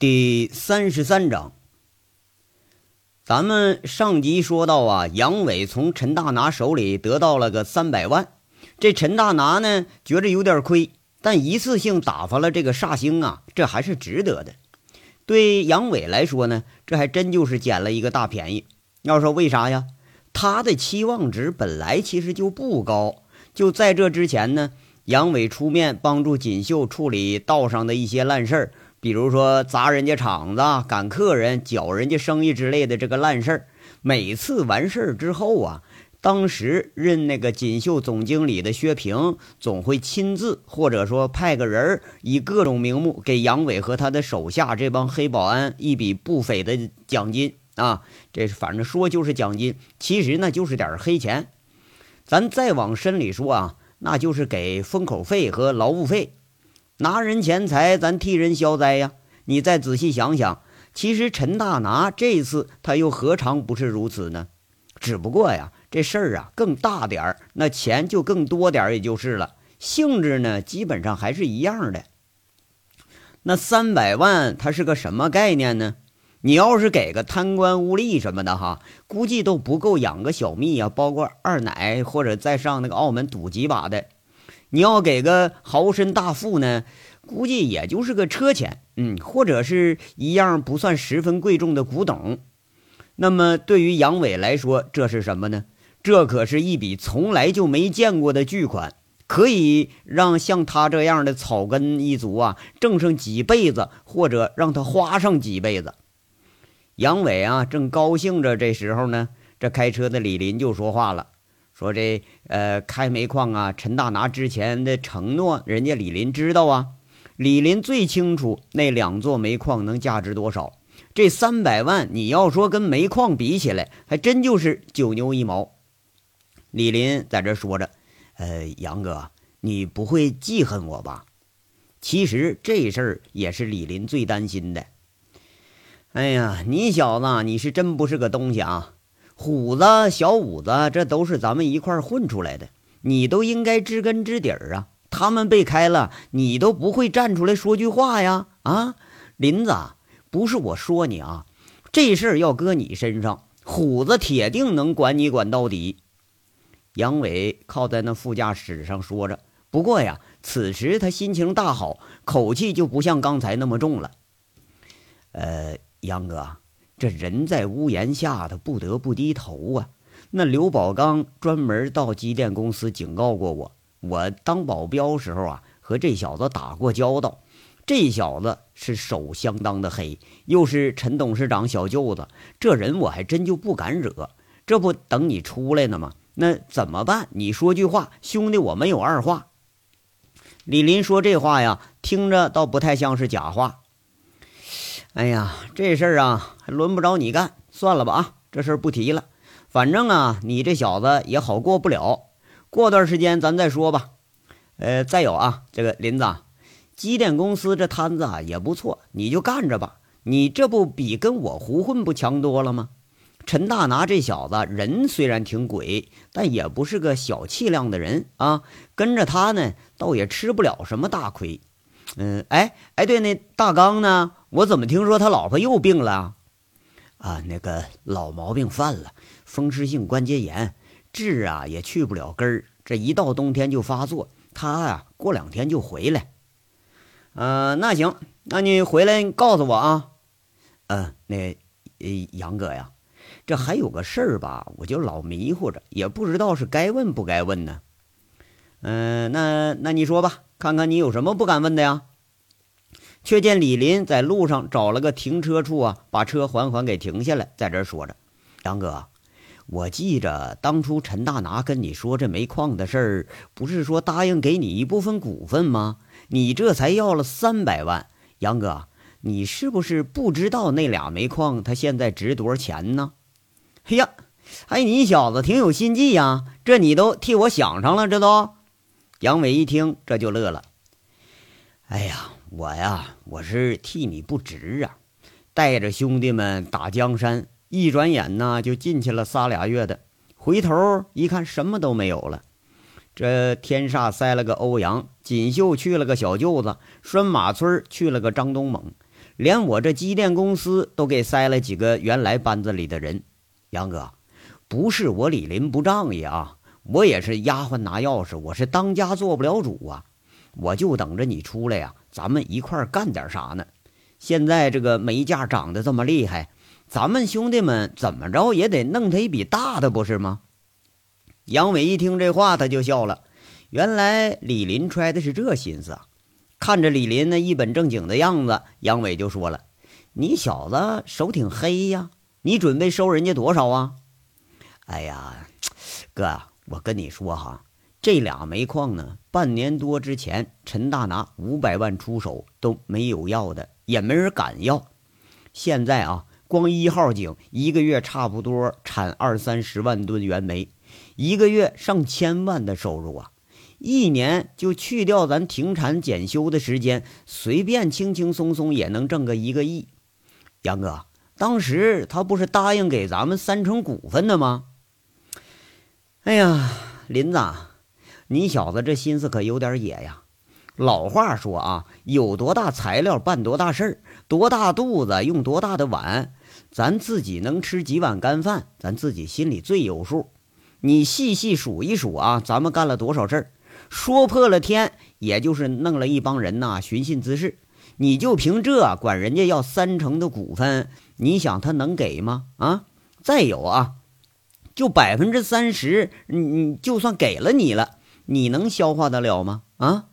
第三十三章，咱们上集说到啊，杨伟从陈大拿手里得到了个三百万。这陈大拿呢，觉着有点亏，但一次性打发了这个煞星啊，这还是值得的。对杨伟来说呢，这还真就是捡了一个大便宜。要说为啥呀？他的期望值本来其实就不高。就在这之前呢，杨伟出面帮助锦绣处理道上的一些烂事儿。比如说砸人家厂子、赶客人、搅人家生意之类的这个烂事儿，每次完事儿之后啊，当时任那个锦绣总经理的薛平总会亲自或者说派个人，以各种名目给杨伟和他的手下这帮黑保安一笔不菲的奖金啊。这反正说就是奖金，其实呢就是点黑钱。咱再往深里说啊，那就是给封口费和劳务费。拿人钱财，咱替人消灾呀！你再仔细想想，其实陈大拿这次他又何尝不是如此呢？只不过呀，这事儿啊更大点儿，那钱就更多点儿，也就是了。性质呢，基本上还是一样的。那三百万，它是个什么概念呢？你要是给个贪官污吏什么的哈，估计都不够养个小蜜啊，包括二奶，或者再上那个澳门赌几把的。你要给个豪绅大富呢，估计也就是个车钱，嗯，或者是一样不算十分贵重的古董。那么对于杨伟来说，这是什么呢？这可是一笔从来就没见过的巨款，可以让像他这样的草根一族啊挣上几辈子，或者让他花上几辈子。杨伟啊，正高兴着，这时候呢，这开车的李林就说话了。说这呃开煤矿啊，陈大拿之前的承诺，人家李林知道啊。李林最清楚那两座煤矿能价值多少。这三百万，你要说跟煤矿比起来，还真就是九牛一毛。李林在这说着：“呃，杨哥，你不会记恨我吧？”其实这事儿也是李林最担心的。哎呀，你小子，你是真不是个东西啊！虎子、小五子，这都是咱们一块混出来的，你都应该知根知底儿啊。他们被开了，你都不会站出来说句话呀？啊，林子，不是我说你啊，这事儿要搁你身上，虎子铁定能管你管到底。杨伟靠在那副驾驶上说着，不过呀，此时他心情大好，口气就不像刚才那么重了。呃，杨哥。这人在屋檐下，他不得不低头啊。那刘宝刚专门到机电公司警告过我，我当保镖时候啊，和这小子打过交道。这小子是手相当的黑，又是陈董事长小舅子，这人我还真就不敢惹。这不等你出来呢吗？那怎么办？你说句话，兄弟，我没有二话。李林说这话呀，听着倒不太像是假话。哎呀，这事儿啊，还轮不着你干，算了吧啊，这事儿不提了。反正啊，你这小子也好过不了，过段时间咱再说吧。呃，再有啊，这个林子，机电公司这摊子啊也不错，你就干着吧。你这不比跟我胡混不强多了吗？陈大拿这小子人虽然挺鬼，但也不是个小气量的人啊，跟着他呢，倒也吃不了什么大亏。嗯，哎哎，对，那大刚呢？我怎么听说他老婆又病了？啊，那个老毛病犯了，风湿性关节炎，治啊也去不了根儿。这一到冬天就发作，他呀过两天就回来。嗯，那行，那你回来告诉我啊。嗯，那杨哥呀，这还有个事儿吧，我就老迷糊着，也不知道是该问不该问呢。嗯，那那你说吧，看看你有什么不敢问的呀？却见李林在路上找了个停车处啊，把车缓缓给停下来，在这说着：“杨哥，我记着当初陈大拿跟你说这煤矿的事儿，不是说答应给你一部分股份吗？你这才要了三百万，杨哥，你是不是不知道那俩煤矿它现在值多少钱呢？”哎呀，哎，你小子挺有心计呀，这你都替我想上了，这都。杨伟一听，这就乐了。哎呀。我呀，我是替你不值啊！带着兄弟们打江山，一转眼呢就进去了仨俩月的，回头一看什么都没有了。这天煞塞了个欧阳锦绣，去了个小舅子；拴马村去了个张东猛。连我这机电公司都给塞了几个原来班子里的人。杨哥，不是我李林不仗义啊，我也是丫鬟拿钥匙，我是当家做不了主啊，我就等着你出来呀，咱们一块干点啥呢？现在这个煤价涨得这么厉害，咱们兄弟们怎么着也得弄他一笔大的，不是吗？杨伟一听这话，他就笑了。原来李林揣的是这心思啊！看着李林那一本正经的样子，杨伟就说了：“你小子手挺黑呀，你准备收人家多少啊？”哎呀，哥，我跟你说哈，这俩煤矿呢，半年多之前陈大拿五百万出手都没有要的。也没人敢要。现在啊，光一号井一个月差不多产二三十万吨原煤，一个月上千万的收入啊！一年就去掉咱停产检修的时间，随便轻轻松松也能挣个一个亿。杨哥，当时他不是答应给咱们三成股份的吗？哎呀，林子，你小子这心思可有点野呀！老话说啊，有多大材料办多大事儿，多大肚子用多大的碗，咱自己能吃几碗干饭，咱自己心里最有数。你细细数一数啊，咱们干了多少事儿，说破了天，也就是弄了一帮人呐寻衅滋事。你就凭这管人家要三成的股份，你想他能给吗？啊，再有啊，就百分之三十，你你就算给了你了，你能消化得了吗？啊？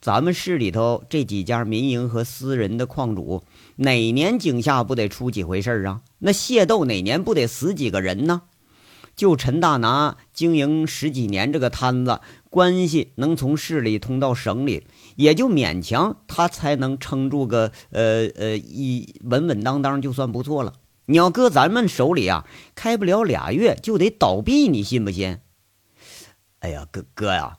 咱们市里头这几家民营和私人的矿主，哪年井下不得出几回事啊？那械斗哪年不得死几个人呢？就陈大拿经营十几年这个摊子，关系能从市里通到省里，也就勉强他才能撑住个呃呃一稳稳当当就算不错了。你要搁咱们手里啊，开不了俩月就得倒闭，你信不信？哎呀，哥哥呀！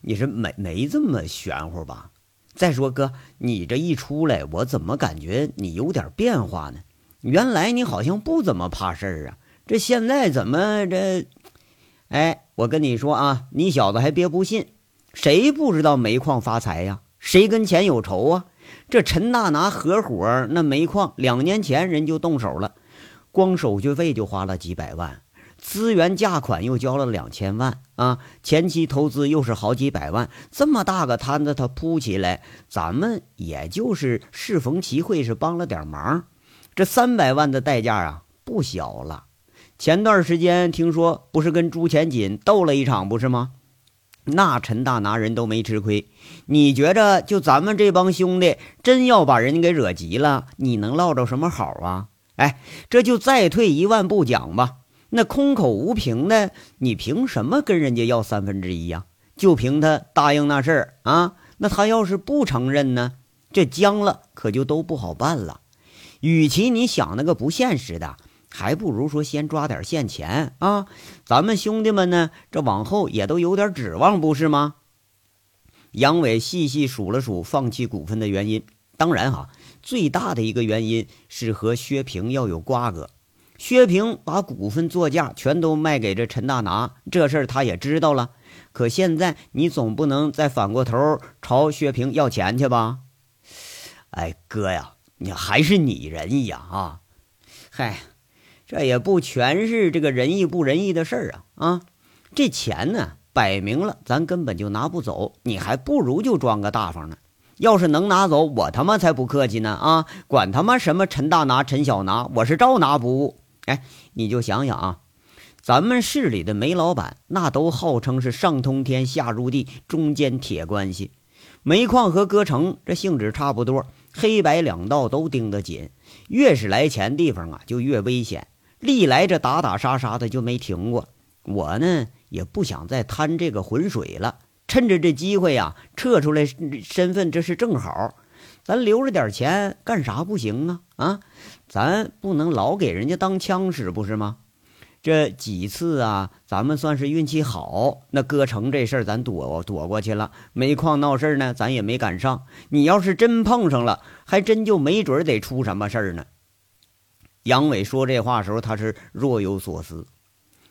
你是没没这么玄乎吧？再说哥，你这一出来，我怎么感觉你有点变化呢？原来你好像不怎么怕事儿啊，这现在怎么这？哎，我跟你说啊，你小子还别不信，谁不知道煤矿发财呀？谁跟钱有仇啊？这陈大拿合伙那煤矿，两年前人就动手了，光手续费就花了几百万。资源价款又交了两千万啊，前期投资又是好几百万，这么大个摊子他铺起来，咱们也就是适逢其会是帮了点忙，这三百万的代价啊不小了。前段时间听说不是跟朱前锦斗了一场不是吗？那陈大拿人都没吃亏，你觉着就咱们这帮兄弟真要把人家给惹急了，你能落着什么好啊？哎，这就再退一万步讲吧。那空口无凭的，你凭什么跟人家要三分之一呀？就凭他答应那事儿啊？那他要是不承认呢？这僵了，可就都不好办了。与其你想那个不现实的，还不如说先抓点现钱啊！咱们兄弟们呢，这往后也都有点指望，不是吗？杨伟细细数了数放弃股份的原因，当然哈，最大的一个原因是和薛平要有瓜葛。薛平把股份作价全都卖给这陈大拿，这事儿他也知道了。可现在你总不能再反过头朝薛平要钱去吧？哎，哥呀，你还是你仁义呀啊！嗨，这也不全是这个仁义不仁义的事儿啊啊！这钱呢，摆明了咱根本就拿不走，你还不如就装个大方呢。要是能拿走，我他妈才不客气呢啊！管他妈什么陈大拿、陈小拿，我是照拿不误。哎，你就想想啊，咱们市里的煤老板那都号称是上通天下入地，中间铁关系。煤矿和割城这性质差不多，黑白两道都盯得紧。越是来钱地方啊，就越危险。历来这打打杀杀的就没停过。我呢也不想再贪这个浑水了，趁着这机会呀，撤出来身份，这是正好。咱留着点钱干啥不行啊？啊，咱不能老给人家当枪使，不是吗？这几次啊，咱们算是运气好。那割城这事儿咱躲躲过去了，煤矿闹事儿呢，咱也没赶上。你要是真碰上了，还真就没准得出什么事儿呢。杨伟说这话时候，他是若有所思。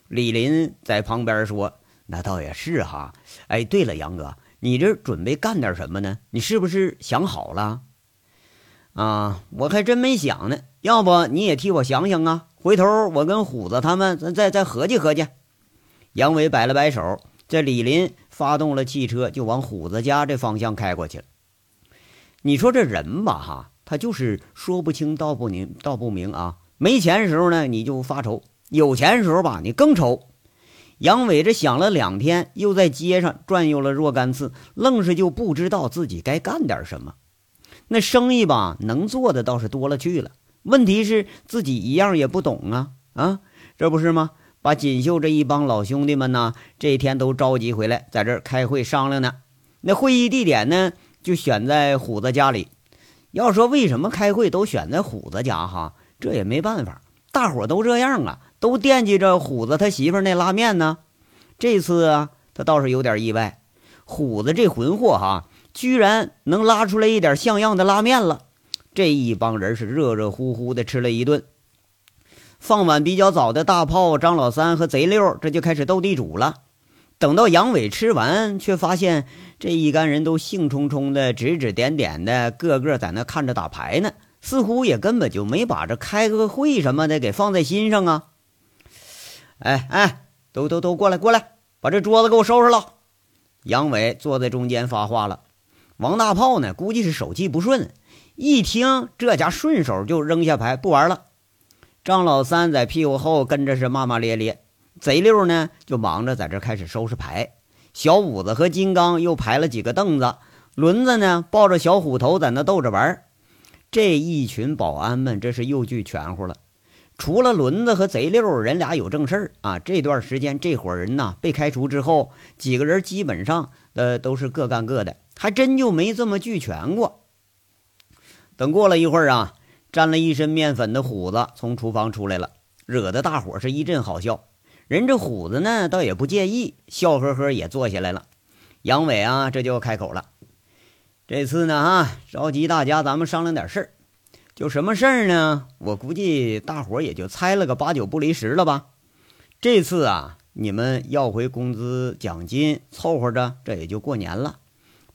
李林在旁边说：“那倒也是哈。哎，对了，杨哥。”你这准备干点什么呢？你是不是想好了？啊，我还真没想呢。要不你也替我想想啊？回头我跟虎子他们再再合计合计。杨伟摆了摆手，这李林发动了汽车，就往虎子家这方向开过去了。你说这人吧，哈，他就是说不清道不明，道不明啊。没钱时候呢，你就发愁；有钱时候吧，你更愁。杨伟这想了两天，又在街上转悠了若干次，愣是就不知道自己该干点什么。那生意吧，能做的倒是多了去了，问题是自己一样也不懂啊啊，这不是吗？把锦绣这一帮老兄弟们呢，这一天都召集回来，在这儿开会商量呢。那会议地点呢，就选在虎子家里。要说为什么开会都选在虎子家哈，这也没办法，大伙都这样啊，都惦记着虎子他媳妇那拉面呢。这次啊，他倒是有点意外，虎子这混货哈。居然能拉出来一点像样的拉面了，这一帮人是热热乎乎的吃了一顿。放晚比较早的大炮张老三和贼六这就开始斗地主了。等到杨伟吃完，却发现这一干人都兴冲冲的指指点点的，个个在那看着打牌呢，似乎也根本就没把这开个会什么的给放在心上啊。哎哎，都都都过来过来，把这桌子给我收拾了。杨伟坐在中间发话了。王大炮呢？估计是手气不顺，一听这家顺手就扔下牌不玩了。张老三在屁股后跟着是骂骂咧咧，贼六呢就忙着在这开始收拾牌。小五子和金刚又排了几个凳子，轮子呢抱着小虎头在那逗着玩。这一群保安们这是又聚全乎了。除了轮子和贼六人俩有正事儿啊，这段时间这伙人呐被开除之后，几个人基本上呃都是各干各的。还真就没这么俱全过。等过了一会儿啊，沾了一身面粉的虎子从厨房出来了，惹得大伙是一阵好笑。人这虎子呢，倒也不介意，笑呵呵也坐下来了。杨伟啊，这就开口了：“这次呢，啊，召集大家，咱们商量点事儿。就什么事儿呢？我估计大伙也就猜了个八九不离十了吧。这次啊，你们要回工资奖金，凑合着，这也就过年了。”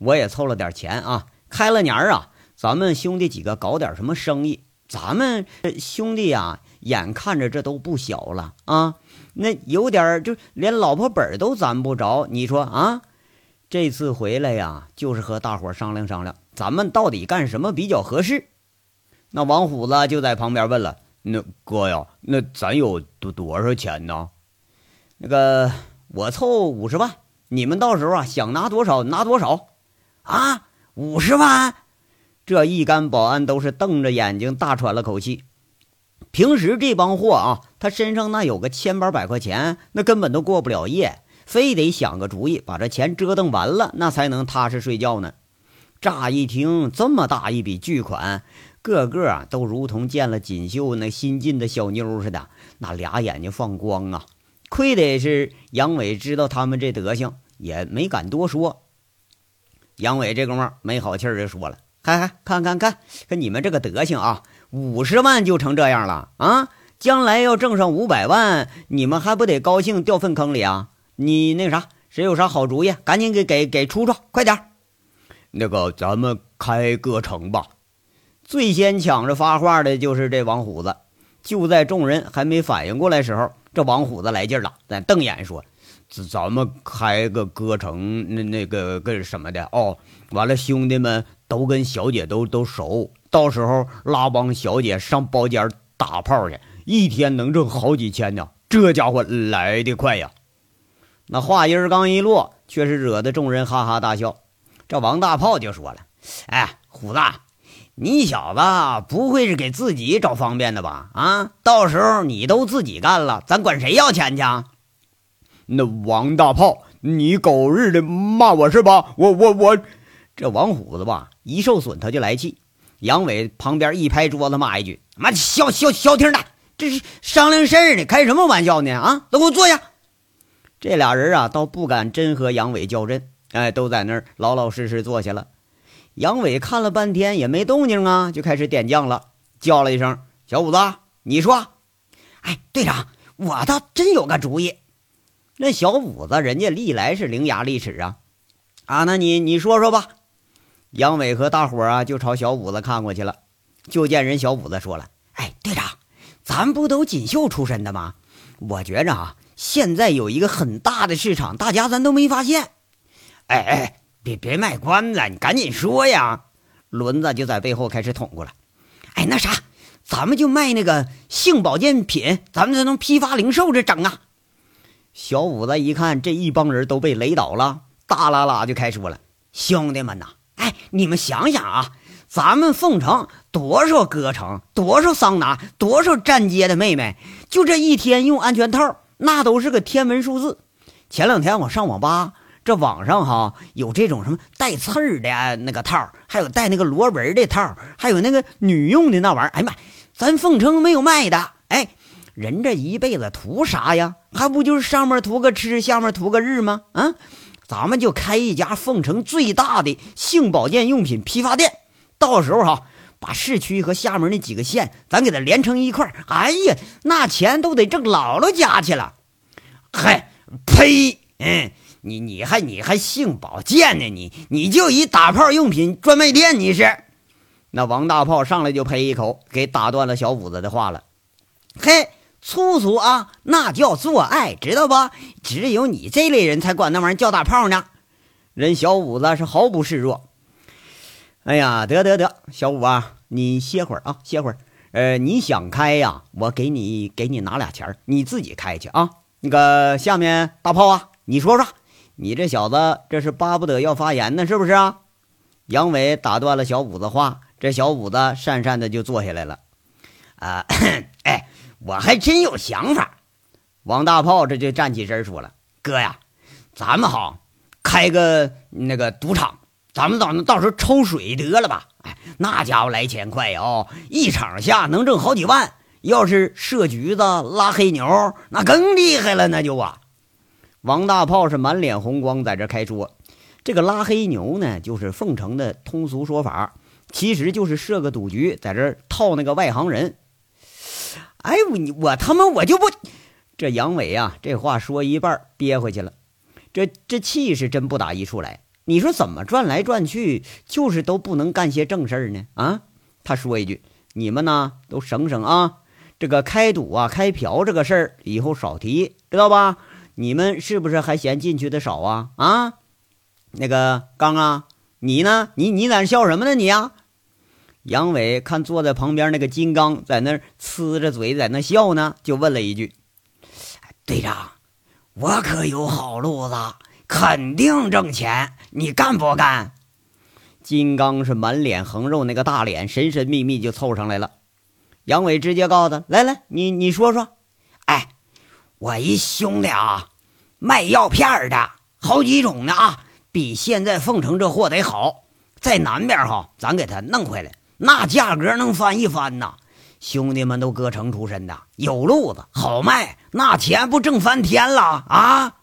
我也凑了点钱啊，开了年啊，咱们兄弟几个搞点什么生意？咱们兄弟呀，眼看着这都不小了啊，那有点就连老婆本都攒不着。你说啊，这次回来呀，就是和大伙商量商量，咱们到底干什么比较合适？那王虎子就在旁边问了：“那哥呀，那咱有多多少钱呢？”那个我凑五十万，你们到时候啊想拿多少拿多少。啊，五十万！这一干保安都是瞪着眼睛，大喘了口气。平时这帮货啊，他身上那有个千八百块钱，那根本都过不了夜，非得想个主意把这钱折腾完了，那才能踏实睡觉呢。乍一听这么大一笔巨款，个个都如同见了锦绣那新进的小妞似的，那俩眼睛放光啊！亏得是杨伟知道他们这德行，也没敢多说。杨伟这哥们没好气儿就说了：“嗨嗨，看看看看你们这个德行啊，五十万就成这样了啊！将来要挣上五百万，你们还不得高兴掉粪坑里啊？你那啥，谁有啥好主意，赶紧给给给出出，快点！那个咱们开个城吧。”最先抢着发话的就是这王虎子。就在众人还没反应过来时候，这王虎子来劲了，在瞪眼说。咱咱们开个歌城，那那个个什么的哦，完了兄弟们都跟小姐都都熟，到时候拉帮小姐上包间打炮去，一天能挣好几千呢。这家伙来的快呀！那话音刚一落，却是惹得众人哈哈大笑。这王大炮就说了：“哎，虎子，你小子不会是给自己找方便的吧？啊，到时候你都自己干了，咱管谁要钱去？”那王大炮，你狗日的骂我是吧？我我我，这王虎子吧，一受损他就来气。杨伟旁边一拍桌子骂一句：“妈消消消停的，这是商量事儿呢，开什么玩笑呢？啊，都给我坐下！”这俩人啊，倒不敢真和杨伟较真，哎，都在那儿老老实实坐下了。杨伟看了半天也没动静啊，就开始点将了，叫了一声：“小五子，你说。”哎，队长，我倒真有个主意。那小五子，人家历来是伶牙俐齿啊，啊，那你你说说吧。杨伟和大伙啊，就朝小五子看过去了。就见人小五子说了：“哎，队长，咱不都锦绣出身的吗？我觉着啊，现在有一个很大的市场，大家咱都没发现。哎哎，别别卖关子，你赶紧说呀！”轮子就在背后开始捅过了。哎，那啥，咱们就卖那个性保健品，咱们才能批发零售这整啊。小五子一看这一帮人都被雷倒了，大啦啦就开说了：“兄弟们呐，哎，你们想想啊，咱们凤城多少歌城，多少桑拿，多少站街的妹妹，就这一天用安全套，那都是个天文数字。前两天我上网吧，这网上哈有这种什么带刺儿的那个套，还有带那个螺纹的套，还有那个女用的那玩意儿。哎呀妈，咱凤城没有卖的。哎，人这一辈子图啥呀？”还不就是上面图个吃，下面图个日吗？啊，咱们就开一家凤城最大的性保健用品批发店，到时候哈，把市区和下面那几个县咱给它连成一块哎呀，那钱都得挣姥姥家去了。嗨，呸！嗯，你你还你还性保健呢？你你就一打炮用品专卖店，你是？那王大炮上来就呸一口，给打断了小五子的话了。嘿。粗俗啊，那叫做爱，知道不？只有你这类人才管那玩意叫大炮呢。人小五子是毫不示弱。哎呀，得得得，小五啊，你歇会儿啊，歇会儿。呃，你想开呀，我给你给你拿俩钱你自己开去啊。那个下面大炮啊，你说说，你这小子这是巴不得要发言呢，是不是啊？杨伟打断了小五子话，这小五子讪讪的就坐下来了。啊，哎。我还真有想法，王大炮这就站起身说了：“哥呀，咱们好开个那个赌场，咱们到到时候抽水得了吧？哎，那家伙来钱快哦，一场下能挣好几万。要是设局子拉黑牛，那更厉害了，那就啊。”王大炮是满脸红光，在这开说：“这个拉黑牛呢，就是凤城的通俗说法，其实就是设个赌局，在这套那个外行人。”哎，我你我他妈我就不，这杨伟啊，这话说一半憋回去了，这这气是真不打一处来。你说怎么转来转去，就是都不能干些正事儿呢？啊，他说一句：“你们呢都省省啊，这个开赌啊、开嫖这个事儿以后少提，知道吧？你们是不是还嫌进去的少啊？啊，那个刚啊，你呢？你你在那笑什么呢？你呀？”杨伟看坐在旁边那个金刚在那呲着嘴在那笑呢，就问了一句：“队长，我可有好路子，肯定挣钱，你干不干？”金刚是满脸横肉，那个大脸神神秘秘就凑上来了。杨伟直接告诉他：“来来，你你说说，哎，我一兄弟啊，卖药片的，好几种呢啊，比现在凤城这货得好，在南边哈，咱给他弄回来。”那价格能翻一番呐！兄弟们都歌城出身的，有路子，好卖，那钱不挣翻天了啊！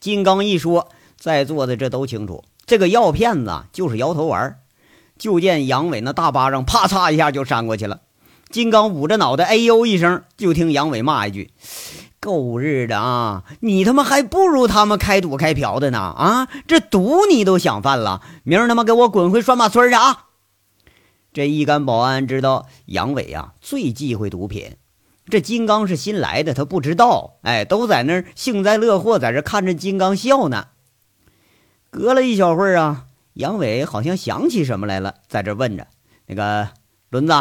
金刚一说，在座的这都清楚，这个药骗子就是摇头丸。就见杨伟那大巴掌啪嚓一下就扇过去了，金刚捂着脑袋哎呦一声，就听杨伟骂一句：“够日的啊！你他妈还不如他们开赌开嫖的呢！啊，这赌你都想犯了，明儿他妈给我滚回拴马村去啊！”这一干保安知道杨伟啊最忌讳毒品，这金刚是新来的，他不知道，哎，都在那儿幸灾乐祸，在这看着金刚笑呢。隔了一小会儿啊，杨伟好像想起什么来了，在这问着：“那个轮子，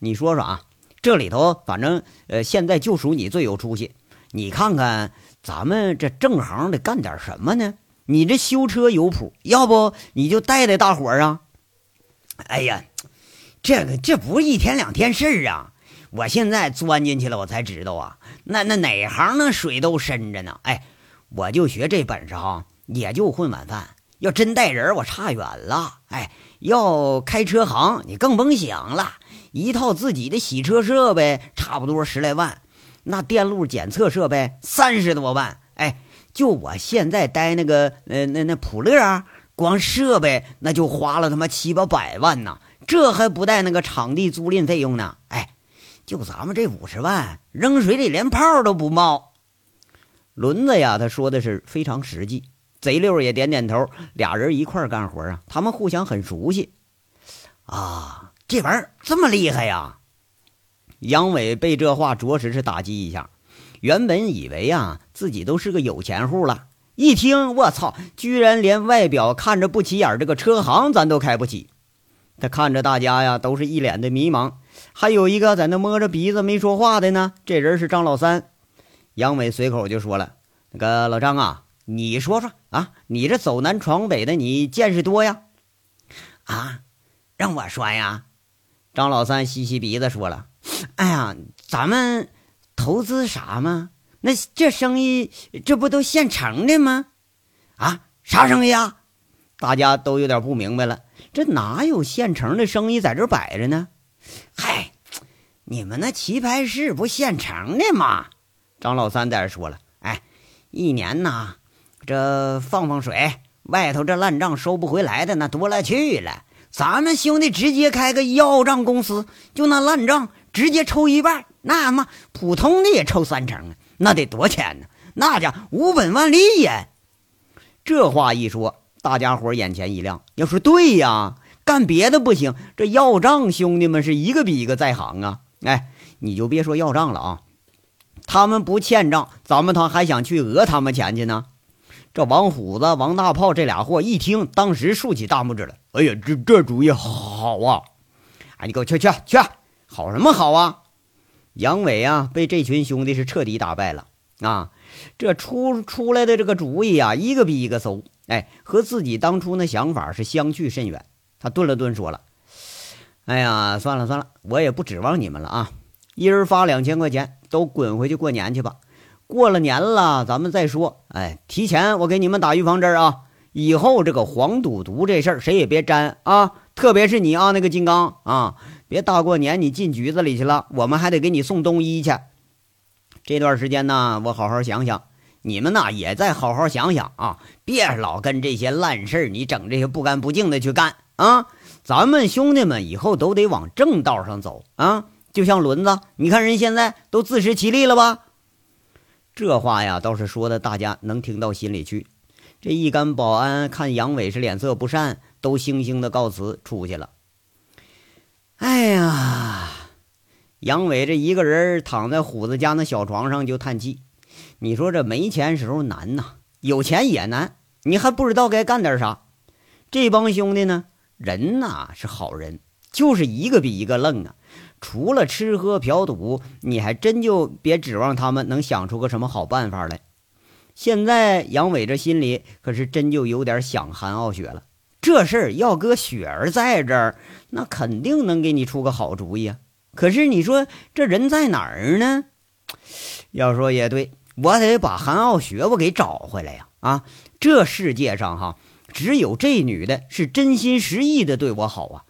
你说说啊，这里头反正呃，现在就属你最有出息，你看看咱们这正行得干点什么呢？你这修车有谱，要不你就带带大伙儿啊？”哎呀。这个这不是一天两天事儿啊！我现在钻进去了，我才知道啊，那那哪行那水都深着呢。哎，我就学这本事哈，也就混碗饭。要真带人，我差远了。哎，要开车行，你更甭想了。一套自己的洗车设备，差不多十来万；那电路检测设备，三十多万。哎，就我现在待那个呃那那普乐啊，光设备那就花了他妈七八百万呢。这还不带那个场地租赁费用呢，哎，就咱们这五十万扔水里连泡都不冒。轮子呀，他说的是非常实际。贼六也点点头，俩人一块干活啊，他们互相很熟悉。啊，这玩意儿这么厉害呀？杨伟被这话着实是打击一下。原本以为啊自己都是个有钱户了，一听我操，居然连外表看着不起眼这个车行咱都开不起。他看着大家呀，都是一脸的迷茫，还有一个在那摸着鼻子没说话的呢。这人是张老三。杨伟随口就说了：“那个老张啊，你说说啊，你这走南闯北的，你见识多呀？啊，让我说呀。”张老三吸吸鼻子说了：“哎呀，咱们投资啥吗？那这生意这不都现成的吗？啊，啥生意啊？大家都有点不明白了。这哪有现成的生意在这摆着呢？嗨，你们那棋牌室不现成的吗？”张老三在这说了：“哎，一年呐，这放放水，外头这烂账收不回来的那多了去了。咱们兄弟直接开个要账公司，就那烂账直接抽一半，那嘛普通的也抽三成啊，那得多钱呢？那叫无本万利呀！”这话一说，大家伙眼前一亮。要说对呀，干别的不行，这要账兄弟们是一个比一个在行啊！哎，你就别说要账了啊。他们不欠账，咱们他还想去讹他们钱去呢？这王虎子、王大炮这俩货一听，当时竖起大拇指了。哎呀，这这主意好啊！哎，你给我去去去，好什么好啊？杨伟啊，被这群兄弟是彻底打败了啊！这出出来的这个主意啊，一个比一个馊。哎，和自己当初那想法是相去甚远。他顿了顿，说了：“哎呀，算了算了，我也不指望你们了啊。”一人发两千块钱，都滚回去过年去吧。过了年了，咱们再说。哎，提前我给你们打预防针啊！以后这个黄赌毒这事儿，谁也别沾啊！特别是你啊，那个金刚啊，别大过年你进局子里去了，我们还得给你送冬衣去。这段时间呢，我好好想想，你们呢也再好好想想啊，别老跟这些烂事儿，你整这些不干不净的去干啊！咱们兄弟们以后都得往正道上走啊！就像轮子，你看人现在都自食其力了吧？这话呀，倒是说的大家能听到心里去。这一干保安看杨伟是脸色不善，都悻悻的告辞出去了。哎呀，杨伟这一个人躺在虎子家那小床上就叹气。你说这没钱时候难呐，有钱也难，你还不知道该干点啥。这帮兄弟呢，人呐是好人，就是一个比一个愣啊。除了吃喝嫖赌，你还真就别指望他们能想出个什么好办法来。现在杨伟这心里可是真就有点想韩傲雪了。这事儿要搁雪儿在这儿，那肯定能给你出个好主意啊。可是你说这人在哪儿呢？要说也对，我得把韩傲雪我给找回来呀！啊，这世界上哈，只有这女的是真心实意的对我好啊。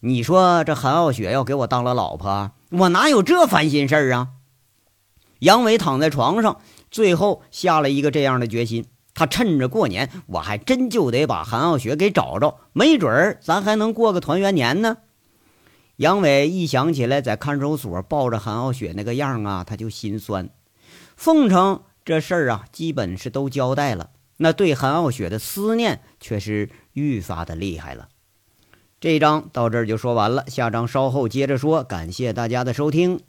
你说这韩傲雪要给我当了老婆，我哪有这烦心事儿啊？杨伟躺在床上，最后下了一个这样的决心：他趁着过年，我还真就得把韩傲雪给找着，没准儿咱还能过个团圆年呢。杨伟一想起来在看守所抱着韩傲雪那个样啊，他就心酸。奉承这事儿啊，基本是都交代了，那对韩傲雪的思念却是愈发的厉害了。这一章到这儿就说完了，下章稍后接着说。感谢大家的收听。